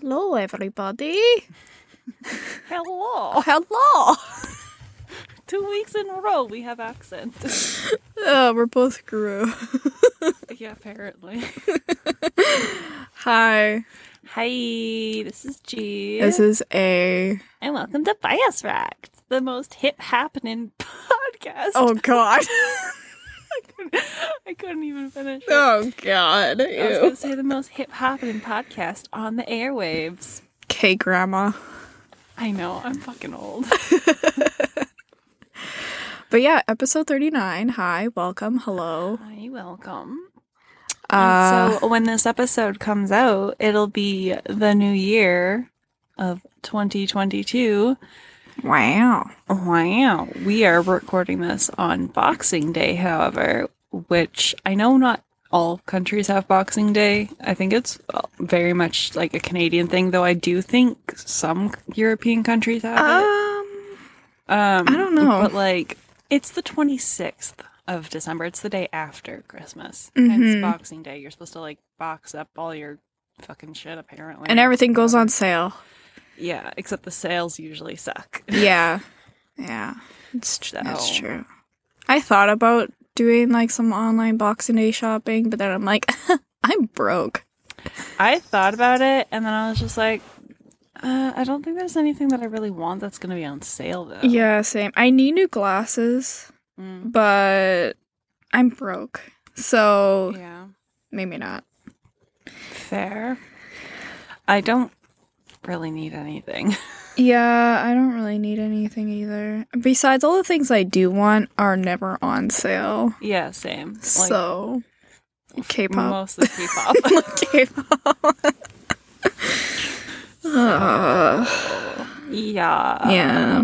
Hello, everybody. Hello. Hello. Two weeks in a row we have accent. Uh, we're both Guru. yeah, apparently. Hi. Hi, this is G. This is A. and welcome to Bias Racked, the most hip happening podcast. Oh, God. I, couldn't, I couldn't even finish. it. oh, God. I was going to say the most hip happening podcast on the airwaves. Okay, Grandma. I know, I'm fucking old. But yeah, episode 39. Hi, welcome. Hello. Hi, welcome. Uh, so when this episode comes out, it'll be the new year of 2022. Wow. Wow. We are recording this on Boxing Day, however, which I know not all countries have Boxing Day. I think it's very much like a Canadian thing, though I do think some European countries have it. Um, Um, I don't know. But like, it's the 26th of December. It's the day after Christmas. Mhm. Hence Boxing Day. You're supposed to like box up all your fucking shit, apparently. and everything goes on sale. Yeah, except the sales usually suck. Yeah. Yeah. It's, tr- it's So- true. I thought about doing like some online Boxing Day shopping, but then I'm like, I'm broke. I thought about it, and then I was just like, uh, I don't think there's anything that I really want that's going to be on sale, though. Yeah, same. I need new glasses, Mm, but I'm broke. So yeah. maybe not. Fair. I don't really need anything. Yeah, I don't really need anything either. Besides, all the things I do want are never on sale. yeah, same. Like, so K-pop. Mostly K-pop. K-pop. Yeah. yeah.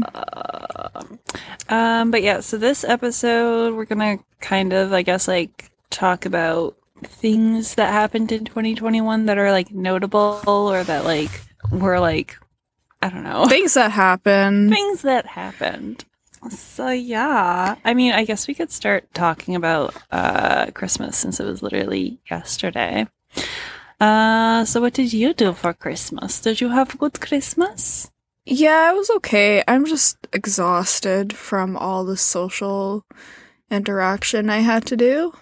Um, but yeah, so this episode we're gonna kind of, I guess, like talk about things that happened in 2021 that are like notable or that like were like I don't know Things that happen. things that happened. So yeah, I mean, I guess we could start talking about uh Christmas since it was literally yesterday. Uh, so what did you do for Christmas? Did you have a good Christmas? Yeah, it was okay. I'm just exhausted from all the social interaction I had to do.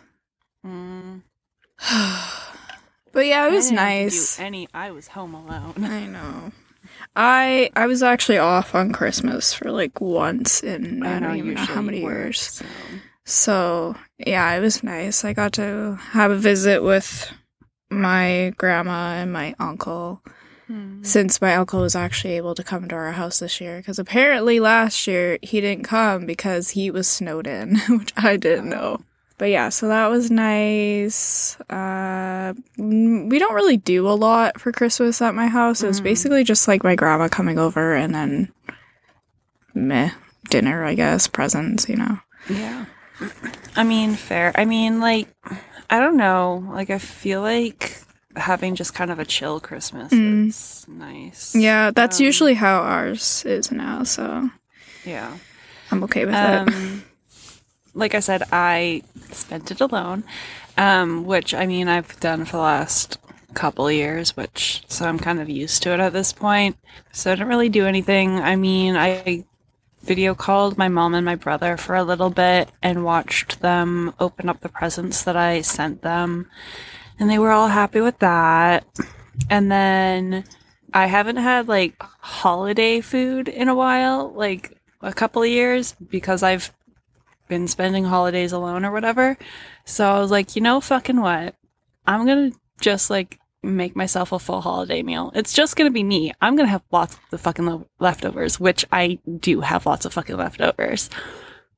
Mm, But yeah, it I was do nice. Any, I was home alone. I know. I I was actually off on Christmas for like once in I, don't even know how many work, years. so. So yeah, it was nice. I got to have a visit with my grandma and my uncle Hmm. since my uncle was actually able to come to our house this year because apparently last year he didn't come because he was snowed in which i didn't know but yeah so that was nice uh mm, we don't really do a lot for christmas at my house it was Mhm. basically just like my grandma coming over and then meh dinner i guess presents you know Yeah. I mean, fair. I mean, like, I don't know. Like, I feel like having just kind of a chill Christmas Mm. is nice. yeah that's Um, usually how ours is now so Yeah. i'm okay with it Um, like I said, I spent it alone, um, which I mean I've done for the last couple years, which so I'm kind of used to it at this point. So I didn't really do anything. I mean, I video called my mom and my brother for a little bit and watched them open up the presents that I sent them, and they were all happy with that. And then I haven't had like holiday food in a while, like a couple of years, because I've been spending holidays alone or whatever. So I was like, you know, fucking what? I'm gonna just like make myself a full holiday meal. It's just gonna be me. I'm gonna have lots of fucking le- leftovers, which I do have lots of fucking leftovers.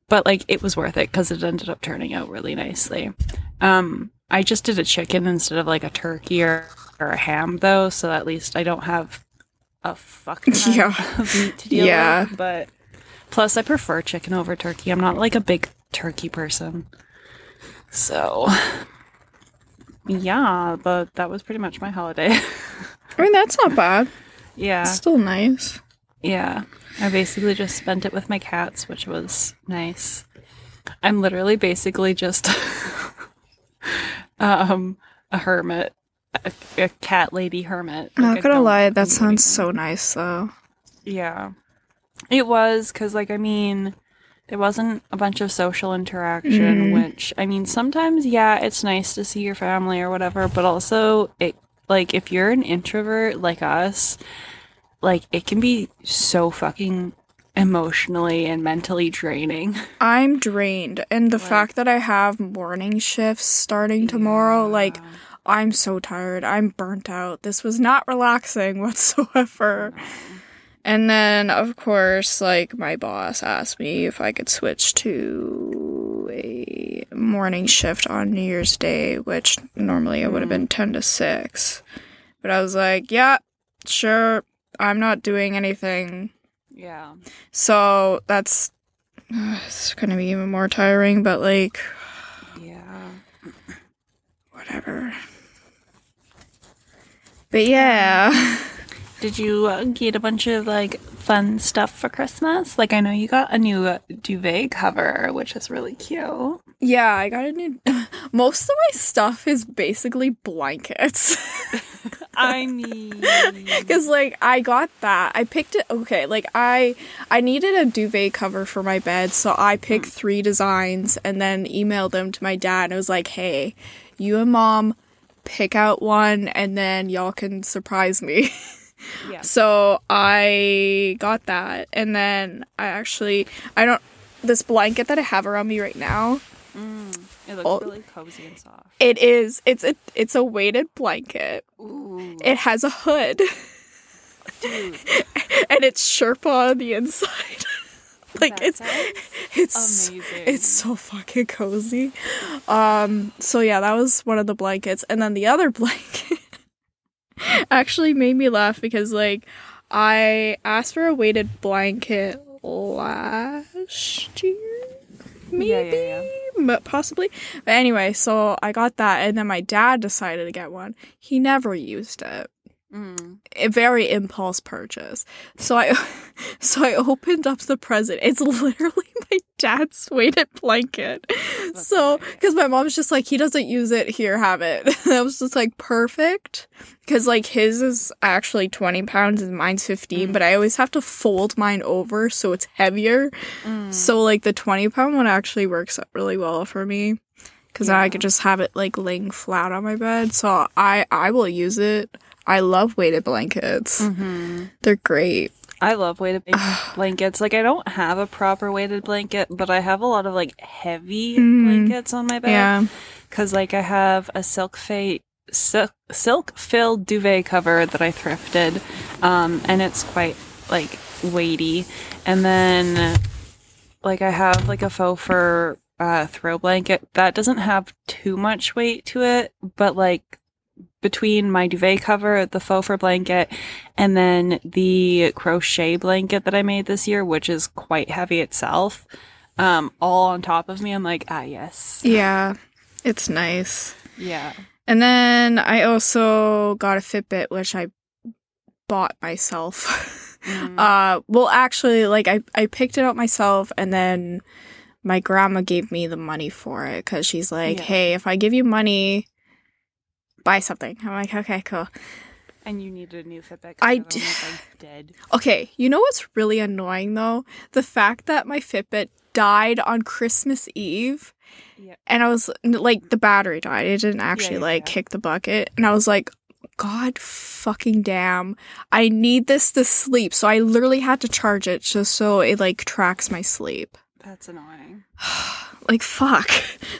But like, it was worth it because it ended up turning out really nicely. Um, I just did a chicken instead of like a turkey or, or a ham though, so at least I don't have a fucking Yeah. meat to deal Yeah. with. But plus, I prefer chicken over turkey. I'm not like a big turkey person, so yeah. But that was pretty much my holiday. i mean that's not bad yeah, it's still nice yeah. I basically just spent it with my cats, which was nice. I'm literally basically just um a hermit a, a cat lady hermit. Not Like, gonna lie, that sounds so nice though. Yeah. It was cuz like I mean there wasn't a bunch of social interaction Mhm. which I mean sometimes yeah, it's nice to see your family or whatever, but also it like if you're an introvert like us, like it can be so fucking emotionally and mentally draining. I'm drained, and the Like- fact that I have morning shifts starting tomorrow, like I'm so tired. I'm burnt out. This was not relaxing whatsoever. And then, of course, like my boss asked me if I could switch to a morning shift on New Year's Day, which normally it would have been mm. 10 to 6. But I was like, yeah, sure. I'm not doing anything. Yeah. So that's it's going to be even more tiring, but like, Yeah. whatever. But yeah. Um, Did you uh, get a bunch of like fun stuff for Christmas? Like I know you got a new uh, duvet cover, which is really cute. Yeah, I got a new. Most of my stuff is basically blankets. I mean, Cause like I got that, I picked it. Okay, like I I needed a duvet cover for my bed, so I picked three designs and then emailed them to my dad. And it was like, hey, you and mom pick out one, and then y'all can surprise me. yeah. So I got that, and then I actually I don't this blanket that I have around me right now. It looks Oh. really cozy and soft. It is it's a it's a weighted blanket. Ooh, It has a hood, dude, and it's Sherpa on the inside. like that it's it's amazing. it's so fucking cozy. Um. So yeah, that was one of the blankets, and then the other blanket actually made me laugh because like I asked for a weighted blanket last year, maybe, Yeah, yeah, but possibly. But anyway, so I got that, and then my dad decided to get one. He never used it. Mm. A very impulse purchase. So I, so I opened up the present. It's literally my dad's weighted blanket. So because my mom's just like he doesn't use it. Here, have it. I was just like perfect. Because like his is actually twenty pounds and mine's fifteen, Mm. but I always have to fold mine over so it's heavier. Mm. So like the 20 pound one actually works out really well for me because now I Yeah. could just have it like laying flat on my bed. So I I will use it. I love weighted blankets. Mhm. They're great. I love weighted blankets. Like I don't have a proper weighted blanket, but I have a lot of like heavy Mm. blankets on my bed. Yeah. Cause like I have a silk fa- silk silk filled duvet cover that I thrifted, um, and it's quite like weighty. And then like I have like a faux fur uh, throw blanket that doesn't have too much weight to it, but like between my duvet cover, the faux fur blanket, and then the crochet blanket that I made this year, which is quite heavy itself, um, all on top of me, I'm like, ah, yes. Yeah. It's nice. Yeah. And then I also got a Fitbit, which I bought myself. Mm. uh, well, actually, like I, I picked it up myself and then my grandma gave me the money for it because she's like, Yeah. hey, if I give you money, buy something. I'm like, okay, cool. And you needed a new Fitbit. I the other d- one was, like, dead. Okay, you know what's really annoying though? The fact that my Fitbit died on Christmas Eve. Yeah. And I was like, the battery died. It didn't actually yeah, like yeah. kick the bucket. And I was like, God fucking damn. I need this to sleep. So I literally had to charge it just so it like tracks my sleep. That's annoying. Like, fuck.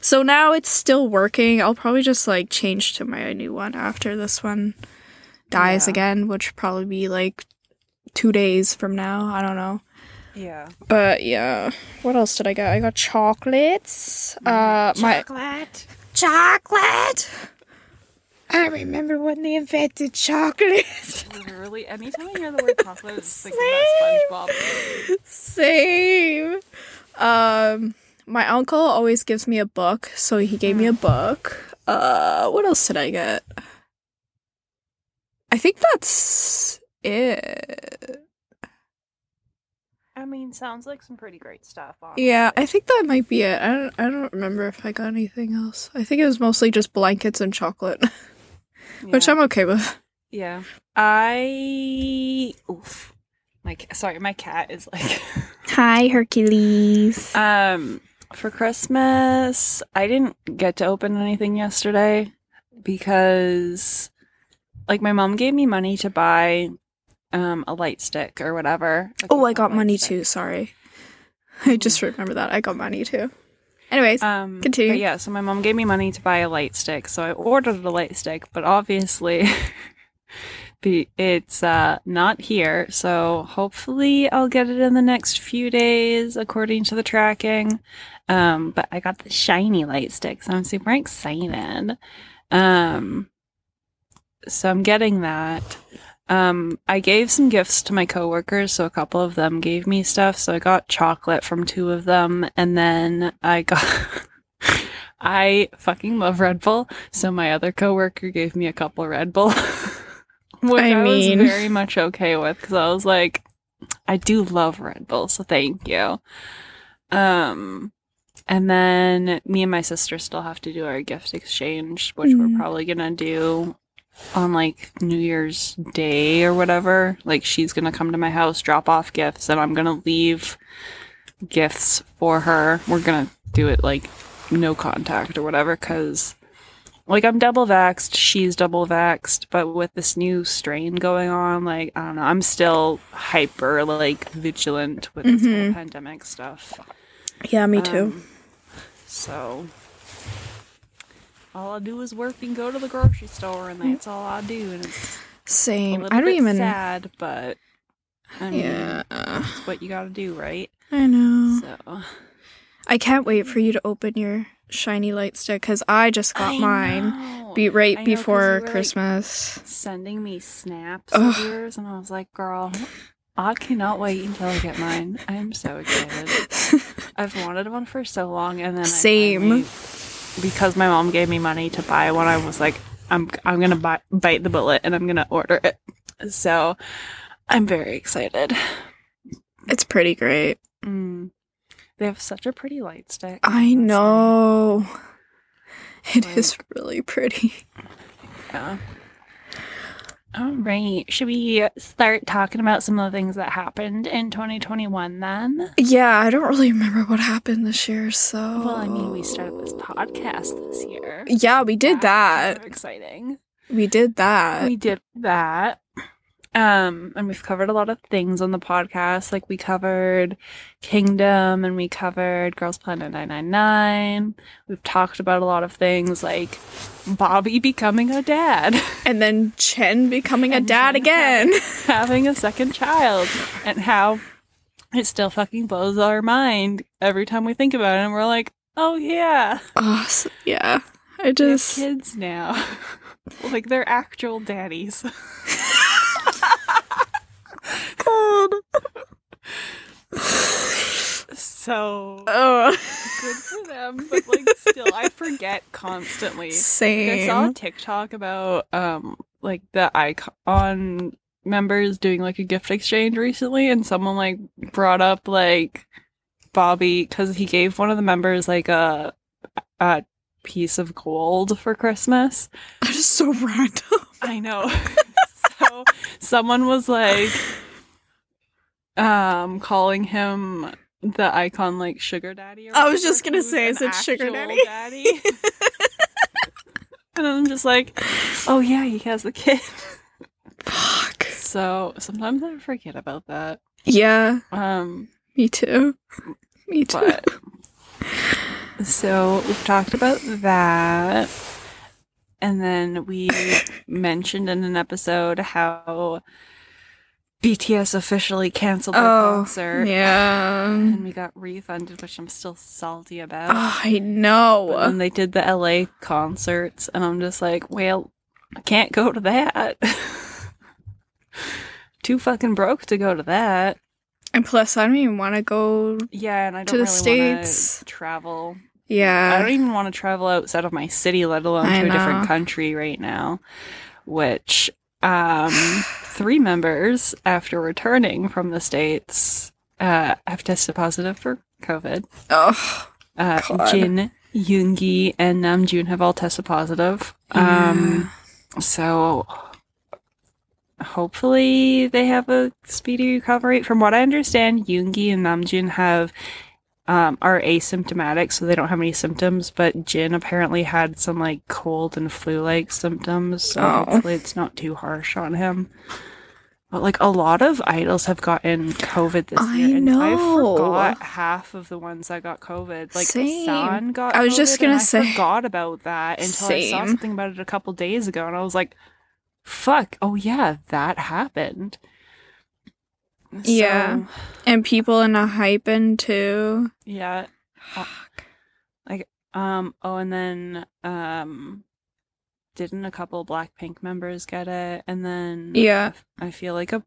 So now it's still working. I'll probably just like change to my new one after this one dies Yeah. again, which probably be like two days from now. I don't know. Yeah. But yeah, what else did I get? I got chocolates. Uh, my Chocolate. chocolate. I remember when they invented chocolate. Literally, anytime I hear the word chocolate, it's like SpongeBob. Same. Um, my uncle always gives me a book, so he gave me a book. Uh, what else did I get? I think that's it. I mean, sounds like some pretty great stuff. Yeah, I think that might be it. I don't, I don't remember if I got anything else. I think it was mostly just blankets and chocolate. which I'm okay with. Yeah. I oof. My sorry, my cat is like Hi, Hercules. um for Christmas, I didn't get to open anything yesterday because like my mom gave me money to buy um a light stick or whatever. oh, I got money stick. too. Sorry. I just remember that. I got money too. Anyways, Um, Continue. Yeah, so my mom gave me money to buy a light stick, so I ordered a light stick, but obviously, be it's uh, not here. So hopefully, I'll get it in the next few days, according to the tracking. Um, but I got the SHINee light stick, so I'm super excited. Um, so I'm getting that. Um, I gave some gifts to my coworkers, so a couple of them gave me stuff. So I got chocolate from two of them, and then I got. I fucking love Red Bull, so my other coworker gave me a couple Red Bull, which I I, mean- was very much okay with because I was like, I do love Red Bull, so thank you. Um, and then me and my sister still have to do our gift exchange, which Mm. we're probably gonna do on like New Year's Day or whatever. Like she's gonna come to my house, drop off gifts, and I'm gonna leave gifts for her. We're gonna do it like no contact or whatever, because like I'm double vaxxed, she's double vaxxed, but with this new strain going on, like I don't know, I'm still hyper like vigilant with this whole Mhm. pandemic stuff. yeah, me too. Um, so all I do is work and go to the grocery store, and that's all I do. And it's Same. I don't even. sad, but I mean, Yeah, it's what you got to do, right? I know. So I can't wait for you to open your SHINee light stick because I just got I mine. know. Be right know, before were, like, Christmas. sending me snaps Ugh. of yours, and I was like, "Girl, I cannot wait until I get mine. I'm so excited. I've wanted one for so long, and then I Same. finally- because my mom gave me money to buy one. I was like, I'm I'm gonna buy, bite the bullet, and I'm gonna order it. So I'm very excited. it's pretty great. Mm. They have such a pretty light stick. I know. It is Like- really pretty. Yeah. All right. Should we start talking about some of the things that happened in 2021 then? Yeah, I don't really remember what happened this year, so. Well, I mean, we started this podcast this year. Yeah, we did That's kind that. of exciting. We did that. we did that. Um, and we've covered a lot of things on the podcast. Like we covered Kingdom and we covered Girls Planet 999. We've talked about a lot of things like Bobby becoming a dad, And then Chen becoming a dad Chen again. having a second child, and how it still fucking blows our mind every time we think about it. And we're like, oh yeah, oh, s- yeah. I just. kids now. like they're actual daddies. God. So Oh. good for them, but like still, I forget constantly. Like, I saw a TikTok about um like the iKON members doing like a gift exchange recently, and someone like brought up like Bobby because he gave one of the members like a a piece of gold for Christmas. That is so random. I know. so someone was like um calling him the iKON like sugar daddy or I was just gonna say, is it sugar actual daddy. and I'm just like, oh yeah, he has the kid. Fuck. So sometimes I forget about that. Yeah, Um me too. Me too. but so we've talked about that. And then we mentioned in an episode how BTS officially canceled their oh, concert. yeah. And we got refunded, which I'm still salty about. Oh, I know. And they did the LA concerts, and I'm just like, well, I can't go to that. Too fucking broke to go to that. And plus, I don't even want to go. Yeah, and I don't to the really want States. to travel Yeah. I don't even want to travel outside of my city, let alone I to a different country right now. Which um, three members, after returning from the states, uh, have tested positive for COVID. Oh, Uh, God. Jin, Yoongi, and Namjoon have all tested positive. Um, so hopefully they have a speedy recovery. From what I understand, Yoongi and Namjoon have um, are asymptomatic, so they don't have any symptoms. But Jin apparently had some like cold and flu-like symptoms, so Oh. hopefully it's not too harsh on him. But like a lot of idols have gotten COVID this I year, and I know. forgot half of the ones that got COVID. Like Same. San got. I was just COVID, and gonna I say- forgot about that until I saw something about it a couple days ago, and I was like, "Fuck! Oh yeah, that happened." Yeah. And people in a hyping too. yeah. Like, um. Oh, and then, um, didn't a couple Blackpink members get it? And then, Yeah. I feel like a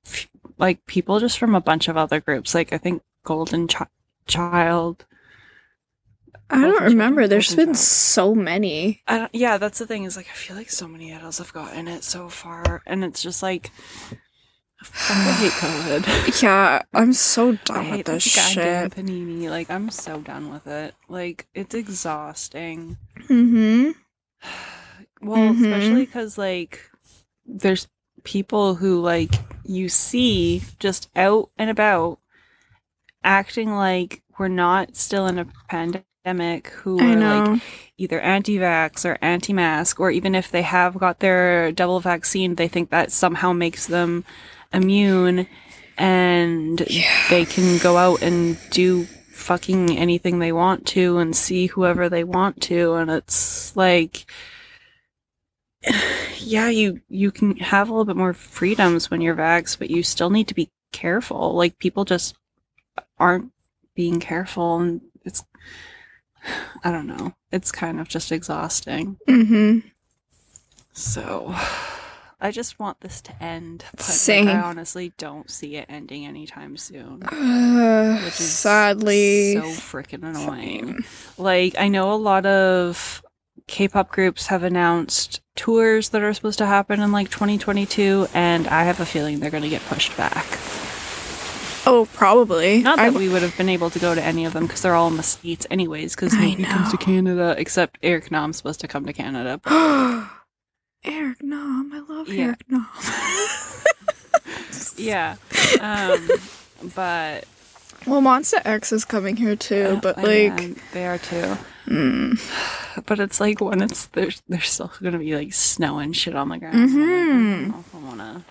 like people just from a bunch of other groups. Like I think Golden Chi- Child. I don't remember. There's Golden been Child. so many. I don't, yeah, that's the thing. Is like I feel like so many idols have gotten it so far, and it's just like. I hate COVID. Yeah, I'm so done hate with this this shit. panini. Like I'm so done with it. Like it's exhausting. Mm-hmm. Well, Mhm. especially because like there's people who like you see just out and about acting like we're not still in a pandemic who I are know. like either anti-vax or anti-mask or even if they have got their double vaccine they think that somehow makes them immune and Yeah. they can go out and do fucking anything they want to and see whoever they want to and it's like yeah you you can have a little bit more freedoms when you're vax but you still need to be careful like people just aren't being careful and it's i don't know it's kind of just exhausting Mm-hmm. so i just want this to end but like, i honestly don't see it ending anytime soon Uh, which is sadly. so freaking annoying. Like I know a lot of K-pop groups have announced tours that are supposed to happen in like 2022, and I have a feeling they're going to get pushed back. Oh, probably. Not that I'm- we would have been able to go to any of them because they're all in the states anyways. Because nobody comes to. Canada except Eric Nam's supposed to come to Canada. But Eric Nom. I love Yeah. Eric Nom. yeah, um, but well, Monsta X is coming here too, but uh, like, yeah, they are too. Mm, But it's like when it's there's there's still gonna be like snow and shit on the ground. so I'm like, I Mhm. don't I wanna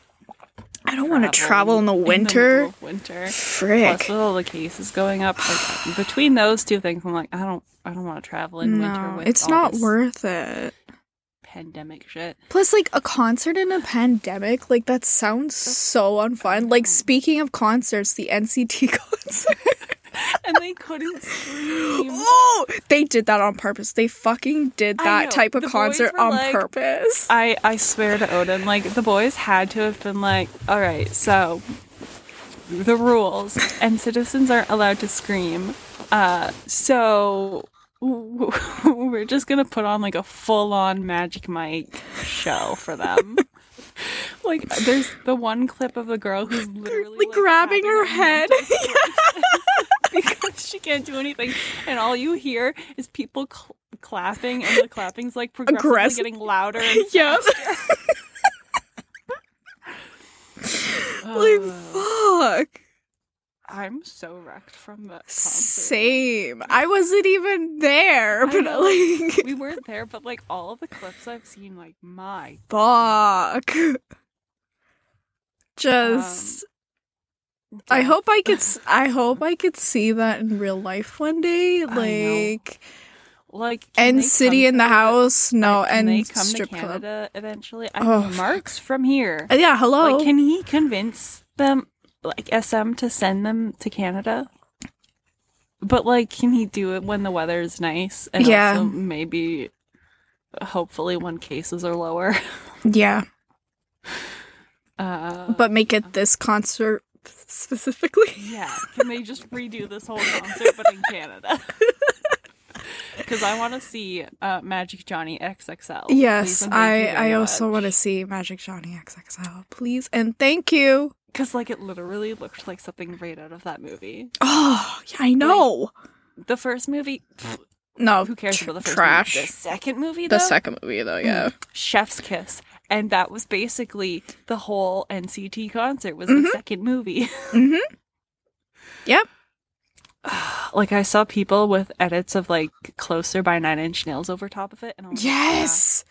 I don't want to travel in the winter. middle of winter. Plus, Frick. with all the cases going up, like between those two things, I'm like, I don't, I don't want to travel in winter. No, With it's all not this worth it. pandemic shit. Plus, like a concert in a pandemic, like that sounds so unfun. Like speaking of concerts, the NCT concert. And they couldn't scream. oh, they did that on purpose. They fucking did that know. type of concert on like- purpose. I, I swear to Odin, like the boys had to have been like, all right, so the rules and citizens aren't allowed to scream. Uh, so we're just gonna put on like a full on Magic Mike show for them. like, there's the one clip of the girl who's literally like, grabbing her head. because she can't do anything, and all you hear is people cl- clapping, and the clapping's like progressively Aggressive. getting louder. And Yep. like fuck. I'm so wrecked from that concert. Same. I wasn't even there, but know. like we weren't there, but like all of the clips I've seen, like my fuck. Just um, I hope I could s- I hope I could see that in real life one day. Like like they City in the house, no, like, can they and come strip to club. Canada eventually. I Oh, mean, Mark's from here. Uh, yeah, hello. Like, can he convince them, like SM, to send them to Canada? But like, can he do it when the weather is nice and Yeah. also maybe, hopefully, when cases are lower? yeah, Uh, but make it this concert specifically. yeah, can they just redo this whole concert but in Canada? Because I want to see uh, Magic Johnny XXL. Yes, I I also want to see Magic Johnny XXL, please and thank you. because like it literally looked like something right out of that movie. Oh, yeah, I know. The first movie, pfft, no, who cares about the first trash. movie? The second movie, the second movie though, yeah. Chef's Kiss. And that was basically the whole NCT concert was the second movie. Mm-hmm. Yep. like I saw people with edits of like Closer by Nine Inch Nails over top of it, and I was Yes.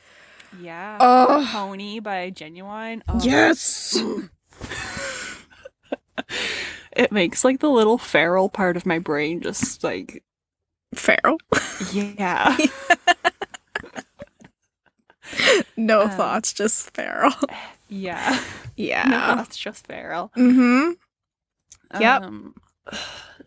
like, yeah, yeah. Oh. Pony by Ginuwine. Oh, Yes. it makes like the little feral part of my brain just like Feral. yeah. No Um, thoughts, just feral. Yeah. Yeah. No, that's just feral. Mm-hmm. Yep. Um,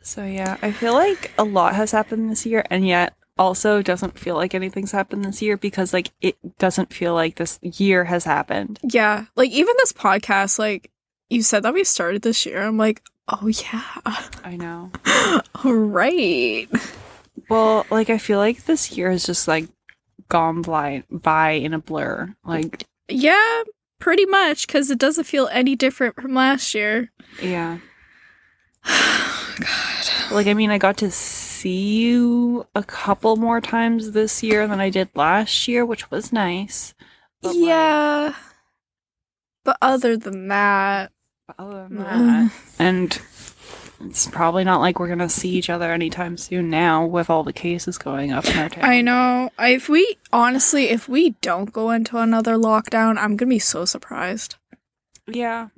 so yeah, I feel like a lot has happened this year, and yet also doesn't feel like anything's happened this year because like it doesn't feel like this year has happened. Yeah. Like even this podcast, like you said that we started this year. I'm like, oh yeah. I know. All right. Well, like I feel like this year has just like gone blind by in a blur. Like Yeah, pretty much, because it doesn't feel any different from last year. yeah. God. Like I mean, I got to see you a couple more times this year than I did last year, which was nice. But, like, yeah. But other than that, But other than uh, that, and it's probably not like we're gonna see each other anytime soon now with all the cases going up in our town. I know. If we honestly, if we don't go into another lockdown, I'm gonna be so surprised. Yeah.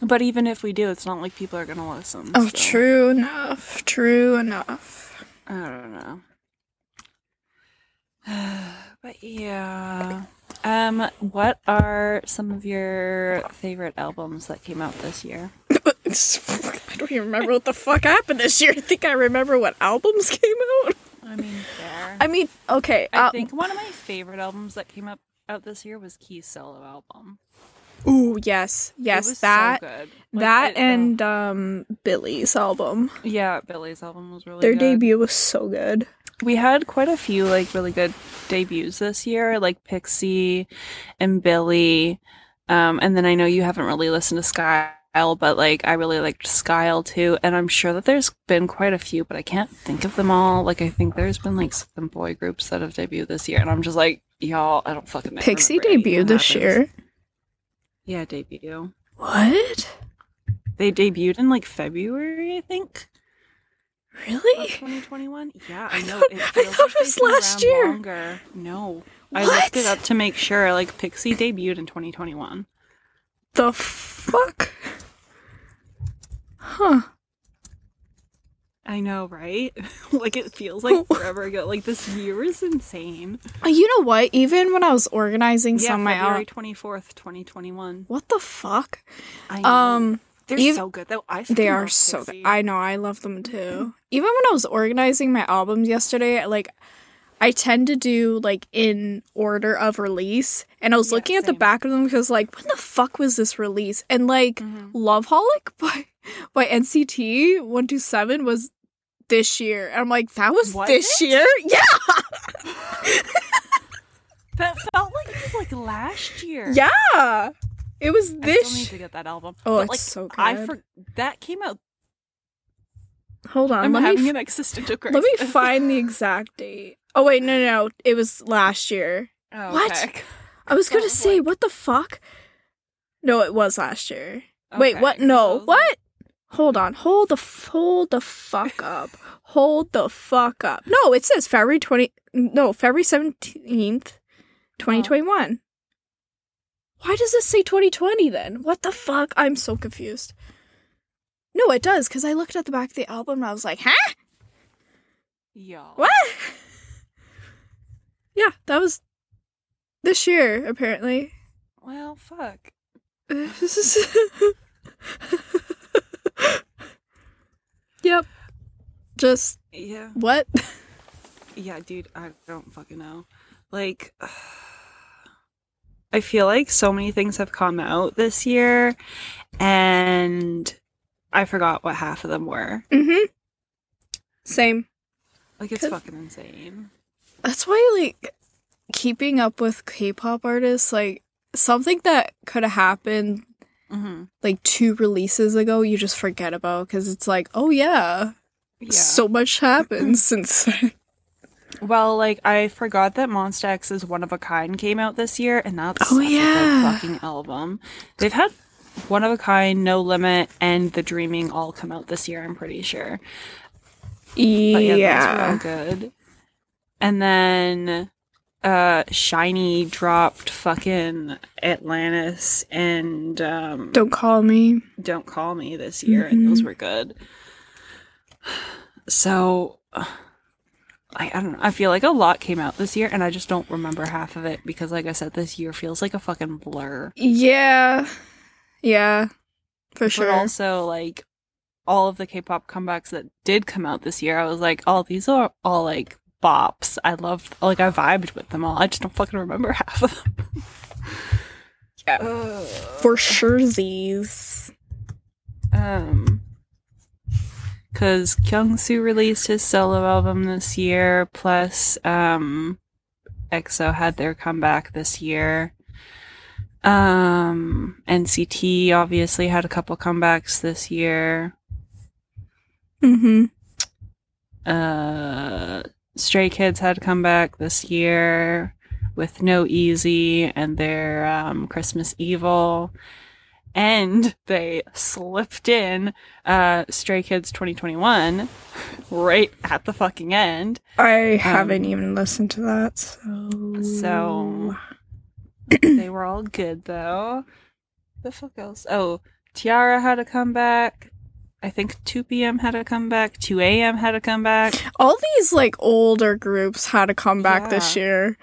But even if we do, it's not like people are gonna listen. Oh, so true enough. True enough. I don't know. but yeah. Um, what are some of your favorite albums that came out this year? I don't even remember what the fuck happened this year. I think I remember what albums came out. I mean, fair. I mean, okay. I uh, think one of my favorite albums that came up out this year was Key's solo album. Ooh, yes, yes, was that so good. Like, that it- and um Billlie's album. yeah, Billlie's album was really good. Their good. debut was so good. We had quite a few like really good debuts this year, like PIXY and Billlie. Um, and then I know you haven't really listened to Skyle, but like I really liked Skyle too. And I'm sure that there's been quite a few, but I can't think of them all. Like I think there's been like some boy groups that have debuted this year, and I'm just like, y'all, I don't fucking know. PIXY remember any of debuted this happens. year. Yeah, debut. What? They debuted in like February, I think. Really? 2021? Yeah, I I know. thought- it I thought like it was last year. Longer. No. I looked it up to make sure. Like, PIXY debuted in 2021. The fuck? Huh. I know, right? like, it feels like forever ago. Like, this year is insane. Uh, You know what? Even when I was organizing Yeah, some of my February out, 24th, 2021. what the fuck? I know. Um, They're ev- so good, though. I they are so good. I know. I love them too. Even when I was organizing my albums yesterday, like I tend to do like in order of release, and I was Yeah, looking at the back of them because like when the fuck was this release? And like Mhm. Loveholic by by NCT One Two Seven was this year, and I'm like that was, Was this it? year, yeah, That felt like it was like last year. yeah. It was this. I still need to get that album. Oh, But, it's like, so I good. for- that came out. Hold on, I'm let having me an existential crisis. let me find the exact date. Oh wait, no, no, no. It was last year. Oh, What? I was gonna say, like- what the fuck? No, it was last year. Wait, Okay, what? 'cause I No, what? Hold on, hold the f- hold the fuck up, hold the fuck up. No, it says February twenty. No, February seventeenth, twenty twenty one. Why does this say twenty twenty then? What the fuck? I'm so confused. No, it does because I looked at the back of the album and I was like, huh? Y'all. What? yeah, that was this year apparently. Well, fuck. yep. Just Yeah. what? Yeah, dude, I don't fucking know. Like, I feel like so many things have come out this year, and I forgot what half of them were. mm-hmm. Same. Like, it's fucking insane. That's why like keeping up with K-pop artists, like something that could have happened Mm-hmm. like two releases ago, you just forget about because it's like, oh yeah, Yeah. so much happened since then. Well, like I forgot that Monsta X's One of a Kind came out this year, and that's Oh, such a good yeah. fucking album. They've had One of a Kind, No Limit, and The Dreaming all come out this year. I'm pretty sure. But yeah, those were all good. And then uh SHINee dropped fucking Atlantis and um Don't call me. Don't Call Me this year, and those Mhm. were good. So, uh, I, I don't know. I feel like a lot came out this year, and I just don't remember half of it because, like I said, this year feels like a fucking blur. Yeah. Yeah. For sure. But also, like, all of the K pop comebacks that did come out this year, I was like, oh, these are all like bops. I loved, like, I vibed with them all. I just don't fucking remember half of them. Yeah. For sure, Z's. Um, because Kyungsoo released his solo album this year, plus um, EXO had their comeback this year. Um, NCT obviously had a couple comebacks this year. Mm-hmm. Uh, Stray Kids had come back this year with No Easy and their um, Christmas EveL. And they slipped in uh, Stray Kids 2021 right at the fucking end. I haven't Um, even listened to that, so. So they were all good though. The fuck else? Oh, T-ara had a comeback. I think 2 p.m. had a comeback. 2 a.m. had a comeback. All these, like, older groups had a comeback this year.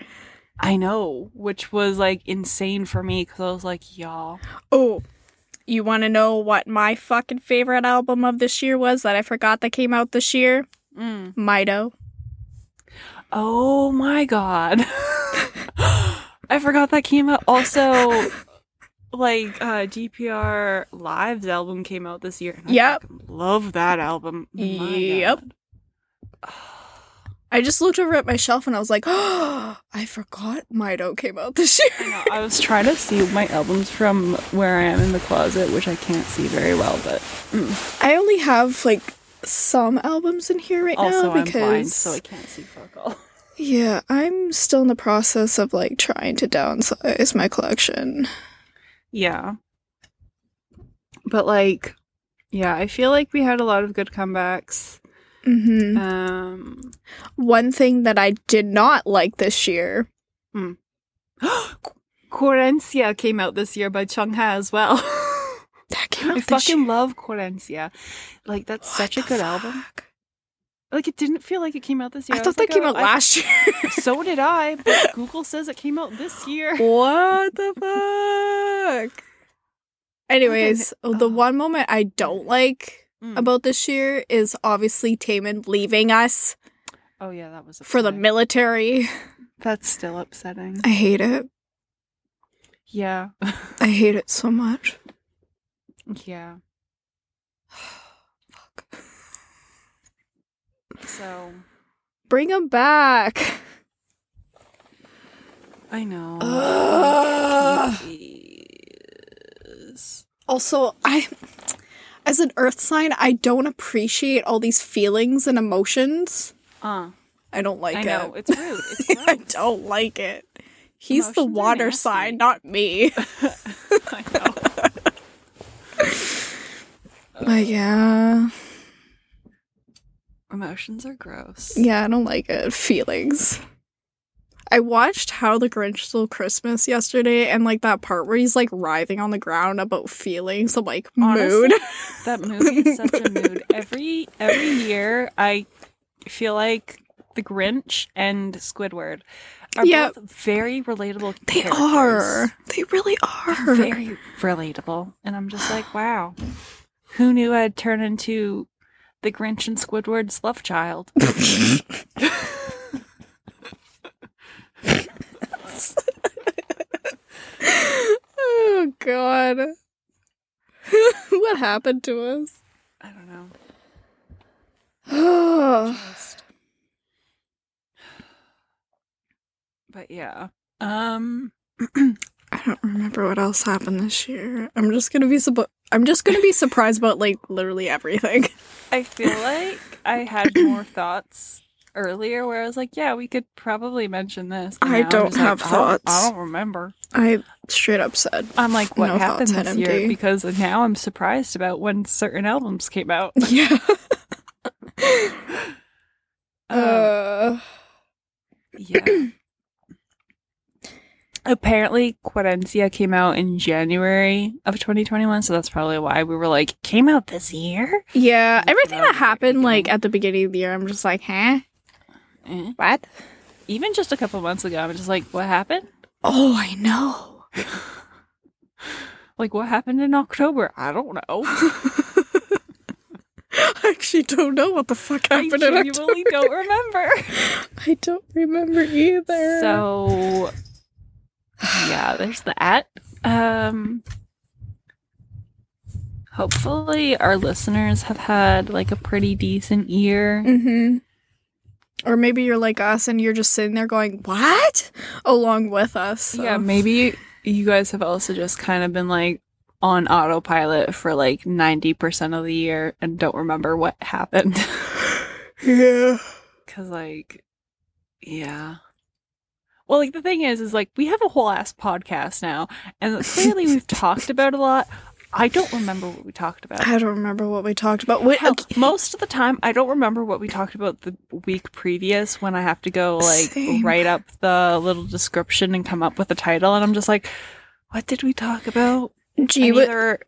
I know, which was like insane for me because I was like, y'all. Oh, you want to know what my fucking favorite album of this year was that I forgot that came out this year? Mm. Mido. Oh my god. I forgot that came out. Also, like, uh, GPR Live's album came out this year. Yep. love that album. My Yep. I just looked over at my shelf and I was like, oh, I forgot Mido came out this year. I know. I was trying to see my albums from where I am in the closet, which I can't see very well, but I only have like some albums in here right also now I'm because blind, so I can't see fuck all. yeah, I'm still in the process of like trying to downsize my collection. Yeah. But like, yeah, I feel like we had a lot of good comebacks. hmm Um, One thing that I did not like this year. Querencia came out this year by Chung Ha as well. That came out I this fucking year. love Querencia. Like that's What such a the good album. Like it didn't feel like it came out this year. I was thought that like, came oh, out I- last year. So did I, but Google says it came out this year. what the fuck? Anyways, Okay, the uh, one moment I don't like Mm. about this year is obviously Taemin leaving us Oh yeah, that was for the military. That's still upsetting. I hate it. Yeah. I hate it so much. yeah. So Bring him back. I know. Please. Also, I as an earth sign, I don't appreciate all these feelings and emotions. Uh, I don't like I it. know it's rude. It's I don't like it. He's the Emotions are water sign, not me. I know. But yeah. Emotions are gross. Yeah, I don't like it. Feelings. I watched How the Grinch Stole Christmas yesterday and like that part where he's like writhing on the ground about feelings. I'm like, Honestly, mood. That movie is such a mood. Every every year, I feel like the Grinch and Squidward are Yeah. both very relatable. They characters. are. They really are. very relatable, and I'm just like, wow, who knew I'd turn into the Grinch and Squidward's love child? oh god. what happened to us? I don't know. I Just... But yeah. Um. I don't remember what else happened this year. I'm just gonna be sup- I'm just gonna be surprised about like literally everything. I feel like I had more thoughts earlier where I was like, yeah, we could probably mention this. And I don't just like, have I don't- I don't remember. I straight up said, I'm like, what No happened this year? NMD. Because now I'm surprised about when certain albums came out. yeah. Um, uh, yeah. Apparently, Quadencia came out in January of 2021, so that's probably why we were like, came out this year? yeah. Everything that happened like at the beginning of the year, I'm just like, huh? Eh. What? Even just a couple months ago, I'm just like, what happened? Oh, I know. Like, what happened in October? I don't know. I actually don't know what the fuck I happened in October. genuinely don't remember. I don't remember either. So, yeah, there's that. Um, hopefully, our listeners have had like a pretty decent year. Mm-hmm. Or maybe you're like us and you're just sitting there going, What? Along with us. so- Yeah, maybe you guys have also just kind of been like on autopilot for like 90% of the year and don't remember what happened. Yeah. Cause like, yeah. Well, like the thing is, is like we have a whole ass podcast now, and clearly we've talked about a lot. I don't remember what we talked about. I don't remember what we talked about. Wait, Hell, okay. most of the time, I don't remember what we talked about the week previous when I have to go like Same. write up the little description and come up with a title, and I'm just like, what did we talk about? Gee, what, either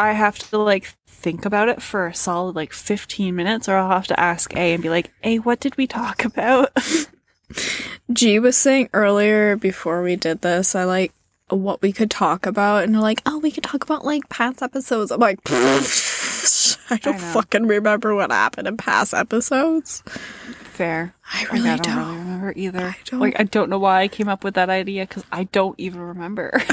I have to like think about it for a solid like 15 minutes, or I'll have to ask A and be like, A, what did we talk about? G was saying earlier before we did this, I like what we could talk about, and they're like, oh, we could talk about like past episodes. I'm like, I don't I fucking remember what happened in past episodes. Fair. I Like, really I don't, don't. really remember either. I don't. Like I don't know why I came up with that idea because I don't even remember.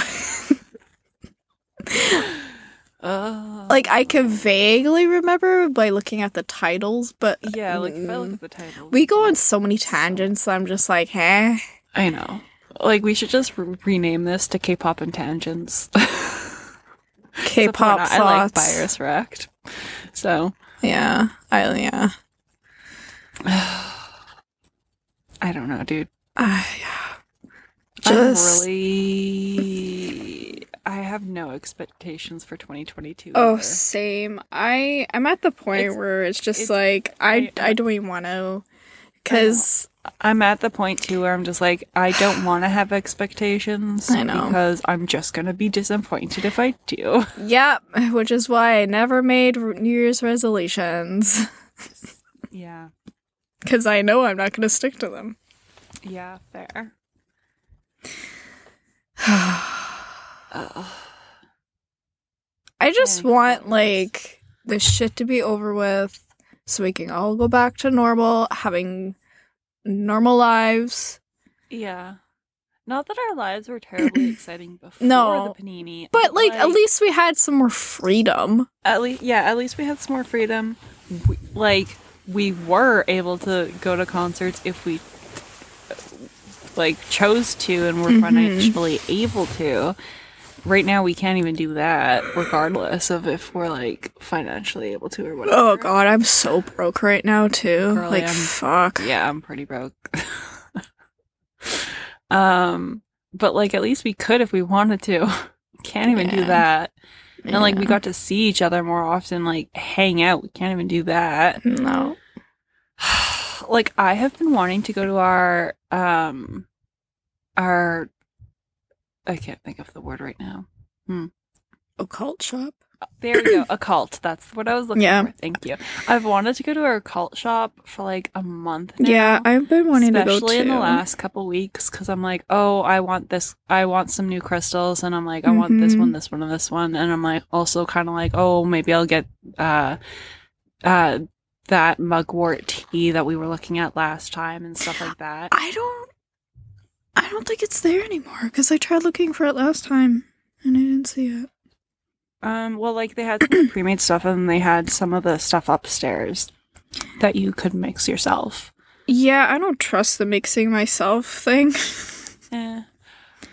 uh, Like I can vaguely remember by looking at the titles, but yeah, like if I look at the title, we go on so many tangents. I'm just like, huh? I know. Like we should just re- rename this to K-pop and tangents. K-pop not, I like. Virus Wrecked. So Yeah, I yeah. I don't know, dude. Uh, yeah. I'm Just really. I have no expectations for 2022. oh, either. same. I I'm at the point It's- where it's just it's- like I I- I, don't even want to, because I'm at the point too where I'm just like, I don't want to have expectations. I know. because I'm just gonna be disappointed if I do. yep, which is why I never made New Year's resolutions Yeah, because I know I'm not going to stick to them. yeah, fair. I just Any want like this shit to be over with so we can all go back to normal, having normal lives. Yeah. Not that our lives were terribly exciting before No. the panini, But like, at least we had some more freedom. at least, yeah, at least we had some more freedom. We, like, we were able to go to concerts if we like chose to and were Mhm. financially able to. Right now, we can't even do that, regardless of if we're like financially able to or whatever. Oh god, I'm so broke right now too. Like I'm- fuck. Yeah, I'm pretty broke. um, but like at least we could if we wanted to. Can't even do Yeah. that. And like we got to see each other more often, like hang out. We can't even do that. no. like I have been wanting to go to our um our I can't think of the word right now. Hmm. Occult shop. There we go. A cult. That's what I was looking Yeah. for. Thank you. I've wanted to go to a cult shop for like a month now. Yeah, I've been wanting to go to. especially in the last couple weeks because I'm like, oh, I want this, I want some new crystals, and I'm like, I want this one, this one, and this one, and I'm like, also kind of like, oh, maybe I'll get, uh, uh, that mugwort tea that we were looking at last time and stuff like that. I don't. I don't think it's there anymore because I tried looking for it last time and I didn't see it. Um, well, like they had some pre-made stuff, and they had some of the stuff upstairs that you could mix yourself. Yeah, I don't trust the mixing myself thing. Yeah.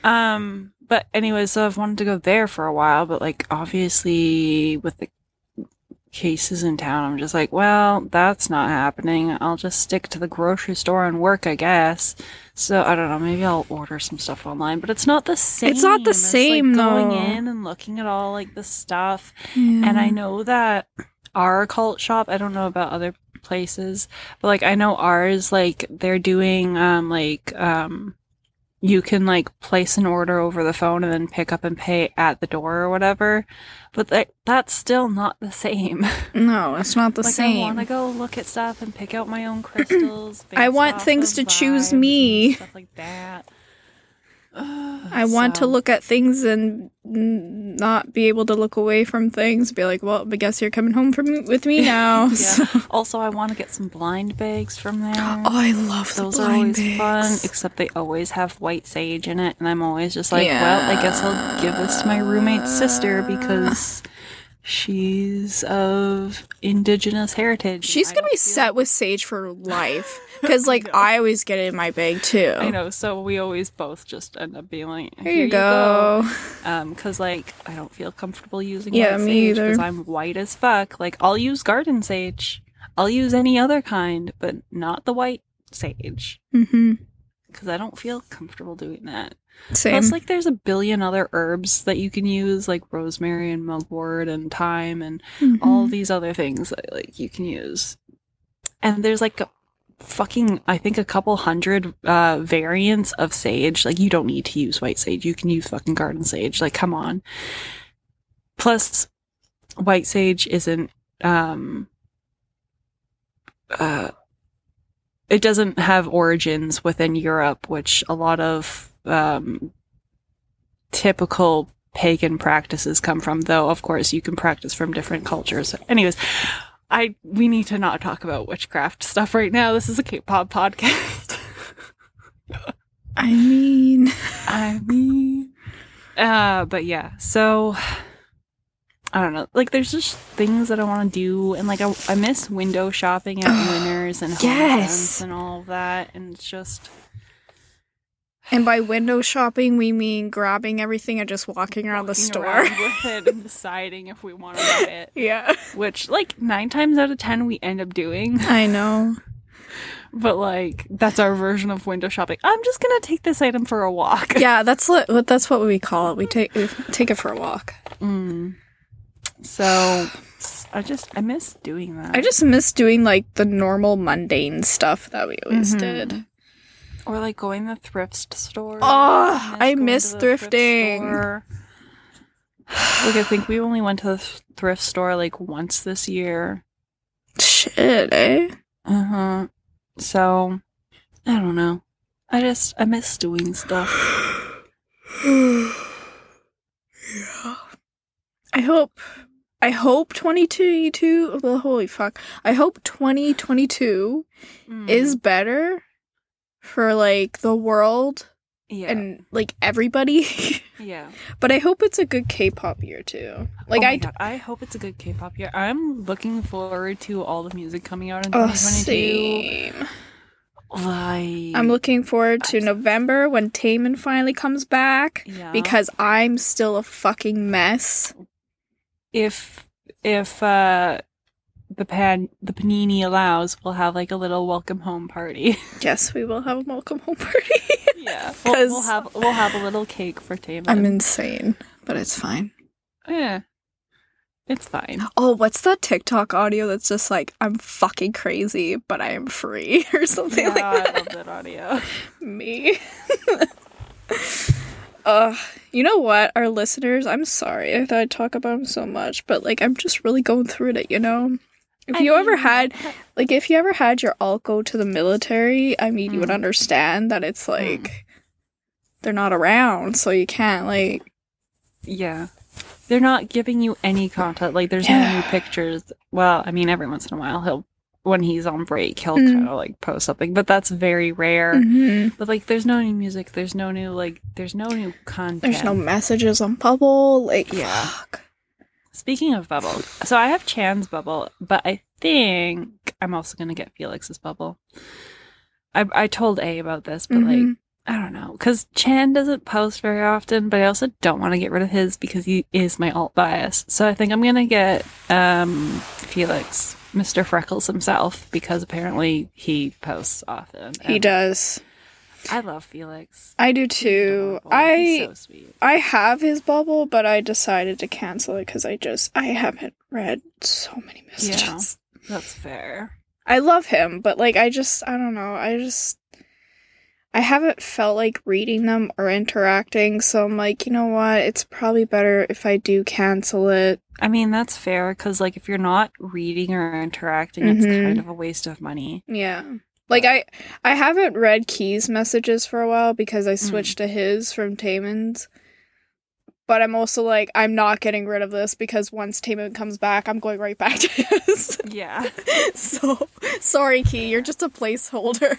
Um, but anyways, so I've wanted to go there for a while, but like obviously with the cases in town. I'm just like, well, that's not happening. I'll just stick to the grocery store and work, I guess. So I don't know. Maybe I'll order some stuff online, but it's not the same. It's not the like, same, going though. in and looking at all like the stuff. And I know that our cult shop, I don't know about other places, but like I know ours, like they're doing um like um you can like place an order over the phone and then pick up and pay at the door or whatever. But that that's still not the same. no, it's not the like I want to go look at stuff and pick out my own crystals. I want things to choose me. stuff like that. I want to look at things and not be able to look away from things. Be like, well, I guess you're coming home from with me now. so- Also, I want to get some blind bags from there. Oh, I love the Those are blind always bags. fun, except they always have white sage in it, and I'm always just like, well, I guess I'll give this to my roommate's sister because she's of indigenous heritage. She's gonna be feel- set with sage for life. Because like I always get it in my bag too. I know, so we always both just end up being like, Here, you go. Um, cause like I don't feel comfortable using Yeah, me sage either. because I'm white as fuck. Like I'll use garden sage, I'll use any other kind, but not the white sage Mm-hmm. because I don't feel comfortable doing that. Same. Plus, like, there's a billion other herbs that you can use, like rosemary and mugwort and thyme and all Mhm. these other things that like you can use. And there's like a fucking, I think, a couple hundred uh, variants of sage. Like, you don't need to use white sage. You can use fucking garden sage. Like, come on. Plus, white sage isn't. um uh it doesn't have origins within Europe, which a lot of um, typical pagan practices come from. Though, of course, you can practice from different cultures. Anyways, I we need to not talk about witchcraft stuff right now. This is a K-pop podcast. I mean, I mean, uh, but yeah. So I don't know. Like, there's just things that I want to do, and like I, I miss window shopping at Winners and Yes. And all of that, and it's just. And by window shopping we mean grabbing everything and just walking around the store. around and deciding if we want to buy it. yeah, Which, like, nine times out of ten, we end up doing. I know. But, like, that's our version of window shopping. I'm just gonna take this item for a walk. Yeah, that's what that's what we call it. We take we take it for a walk. Mm. So, I just, I miss doing that. I just miss doing like the normal mundane stuff that we always Mhm. did. Or, like, going to the thrift store. Oh, I miss thrift thrifting. store. like, I think we only went to the thrift store, like, once this year. Shit, eh? Uh huh. So, I don't know. I just I miss doing stuff. yeah. I hope I hope 2022 well holy fuck. I hope 2022 Mm. is better for like the world yeah and like everybody. yeah. but I hope it's a good K-pop year too. Like oh I God, I hope it's a good K-pop year. I'm looking forward to all the music coming out in oh, 2022. same. Like I'm looking forward to November when Taemin finally comes back yeah. because I'm still a fucking mess. if if uh the pan the panini allows, we'll have like a little welcome home party. Yes, we will have a welcome home party. yeah, we'll, we'll have we'll have a little cake for Taemin. I'm insane, but it's fine. yeah, it's fine. Oh, what's that TikTok audio that's just like, I'm fucking crazy, but I am free or something yeah, like I love that audio. Me. uh, you know what? Our listeners, I'm sorry. I thought I'd talk about them so much, but like, I'm just really going through it, you know? If I you ever had, like, if you ever had your ult go to the military, I mean, you would Mm. understand that it's like, they're not around, so you can't, like, Yeah. They're not giving you any content. Like, there's no new pictures. Well, I mean, every once in a while, he'll, when he's on break, he'll Mm. kind of like post something, but that's very rare. mhm. But like, there's no new music. There's no new, like, there's no new content. there's no messages on Bubble. Like, Yeah. fuck. Speaking of bubble, so I have Chan's bubble, but I think I'm also going to get Felix's bubble. I, I told A about this, but like, Mhm. I don't know, because Chan doesn't post very often, but I also don't want to get rid of his because he is my ult bias. So I think I'm gonna get um, Felix, Mr. Freckles himself, because apparently he posts often. He does. I love Felix. I do too. I so sweet. I have his bubble, but I decided to cancel it because I just I haven't read so many messages. That's fair. I love him, but like I just I don't know. I just I haven't felt like reading them or interacting, so I'm like, you know what? It's probably better if I do cancel it. I mean, that's fair because, like, if you're not reading or interacting, it's Mhm. kind of a waste of money. Yeah. Like I I haven't read Key's messages for a while because I Mm. switched to his from Taemin's. But I'm also like I'm not getting rid of this because once Taman comes back, I'm going right back to his. Yeah. so sorry, Key, you're just a placeholder.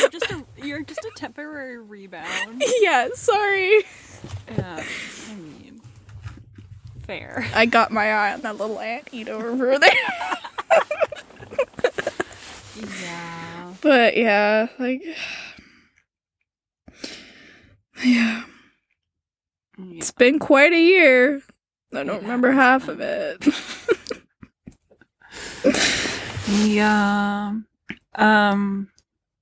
you're just a you're just a temporary rebound. yeah, sorry. Yeah. I mean, fair. I got my eye on that little ant eat over there. Yeah. But yeah, like yeah, it's been quite a year. I don't It remember half of it. Yeah. Um.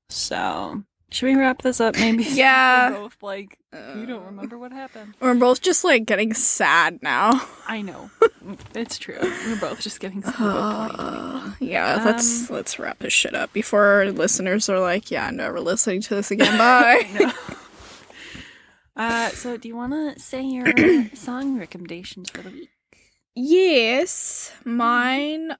So, should we wrap this up? Maybe. Yeah. We're both like, you don't remember what happened. We're both just like getting sad now. I know. it's true. We're both just getting of 2021. yeah, let's Um, let's wrap this shit up before our listeners are like, yeah, I'm never listening to this again. Bye. Uh, so do you want to say your song recommendations for the week? yes, mine.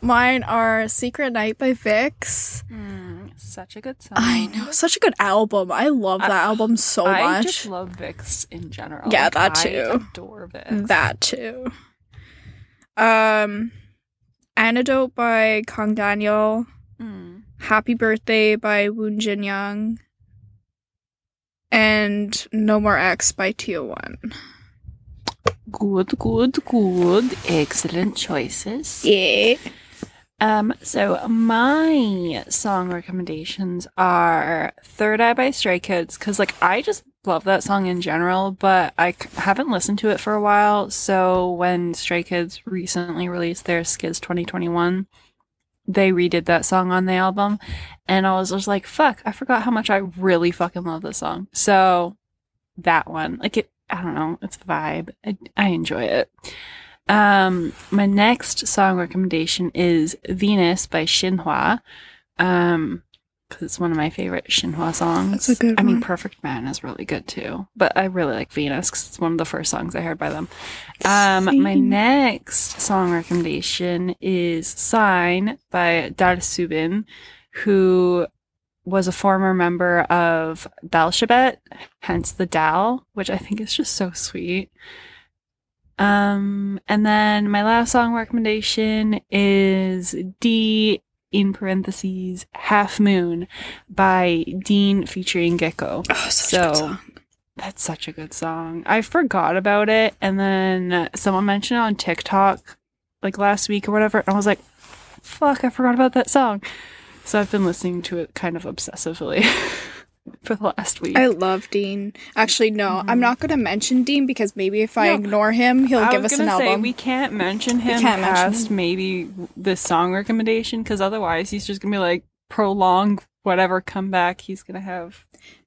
Mine are Secret Night by VIXX. Mm, such a good song. I know, such a good album. I love that I- album so I much. I just love VIXX in general. Yeah, Like, that too. I adore VIXX. That too. Um, Antidote by Kang Daniel. Mm. Happy Birthday by Woon Jin Young. And No More X by TO1. Good, good, good. Excellent choices. Yeah. Um, so my song recommendations are Third Eye by Stray Kids, because like I just love that song in general, but I c- haven't listened to it for a while. So when Stray Kids recently released their SKZ 2021, they redid that song on the album, and I was just like, fuck, I forgot how much I really fucking love this song. So that one, like it, I don't know, it's a vibe. I, I enjoy it. Um, my next song recommendation is Venus by Shinhwa. Um, because it's one of my favorite Shinhwa songs. That's a good I mean. Perfect Man is really good too, but I really like Venus because it's one of the first songs I heard by them. Um, my next song recommendation is Sign by Dalsooobin, who was a former member of Dalshabet, hence the Dal, which I think is just so sweet. Um, and then my last song recommendation is D in parentheses Half Moon by Dean featuring Gaeko. Oh, So- a good song. That's such a good song. I forgot about it, and then someone mentioned it on TikTok like last week or whatever, and I was like, "Fuck, I forgot about that song." So I've been listening to it kind of obsessively for the last week. I love Dean. Actually, no, I'm mm-hmm. not going to mention Dean because maybe if I No. ignore him, he'll I give us an say album. we can't mention him can't mention past maybe the song recommendation because otherwise he's just gonna be like prolong whatever comeback he's gonna have.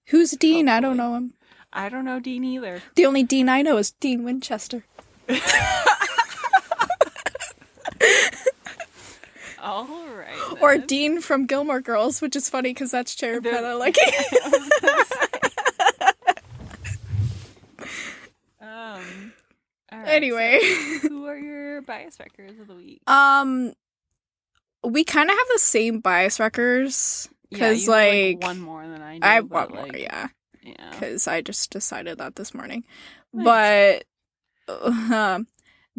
Who's Dean? I don't know him. I don't know Dean either. The only Dean I know is Dean Winchester. All right. Or. Dean from Gilmore Girls, which is funny because that's Cherry Pena. Like, um. right, anyway. so who are your bias records of the week? Um, we kind of have the same bias records because you have, like, one more than I do. I have one more, yeah, Yeah. because I just decided that this morning. Nice. But um,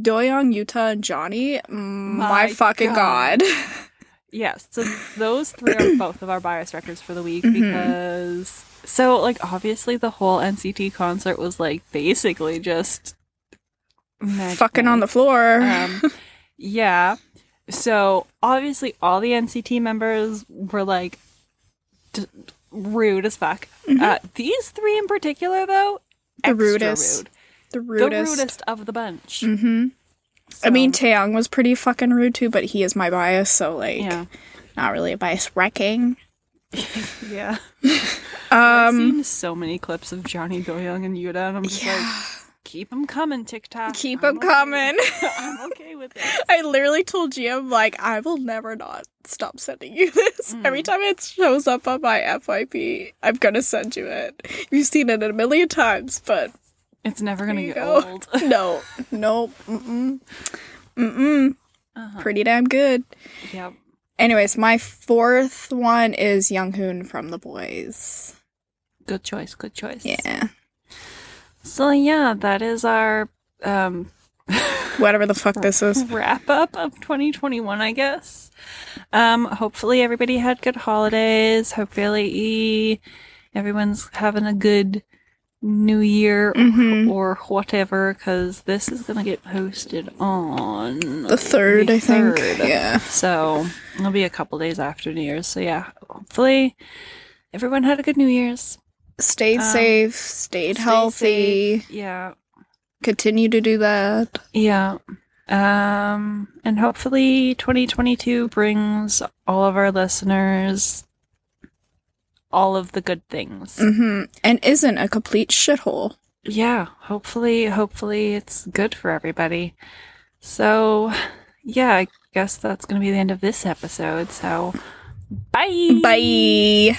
Doyoung, Yuta, and Johnny, my, My fucking God. god. Yes, so those three are both of our bias records for the week Mhm. because so like obviously the whole NCT concert was like basically just Fucking on the floor. um yeah. So obviously all the NCT members were like d- rude as fuck. Uh, these three in particular, though, Mm-hmm. The extra rudest. rude. The The rudest. rudest of the bunch. Mm-hmm. I mean, Taeyong was pretty fucking rude too, but he is my bias, so like, yeah, not really a bias wrecking. yeah. I've Um, seen so many clips of Johnny Doyoung and Yuta, and I'm just like, keep them coming, TikTok. keep I'm them okay- coming. I'm okay with it. I literally told Jim like I will never not stop sending you this. Mm. Every time it shows up on my FYP, I'm gonna send you it. You've seen it a million times, but It's never gonna get go. old. no, nope, mm-mm, mm-mm. Uh-huh. Pretty damn good. Yep. Anyways, my fourth one is Young Hoon from The Boyz. Good choice. Good choice. Yeah, So yeah, that is our um whatever the fuck this is. wrap up of 2021, I guess. Um, hopefully everybody had good holidays. Hopefully everyone's having a good new year Mhm. or whatever, because this is gonna get posted on The third, I think. third. Yeah. So it'll be a couple days after New Year's. So yeah, hopefully everyone had a good New Year's. Stayed Um, safe, stayed Stay healthy. safe. Yeah. Continue to do that. Yeah. Um, and hopefully 2022 brings all of our listeners all of the good things. hmm And isn't a complete shithole. Yeah, hopefully, hopefully it's good for everybody. So, yeah, I guess that's going to be the end of this episode. So, bye. Bye.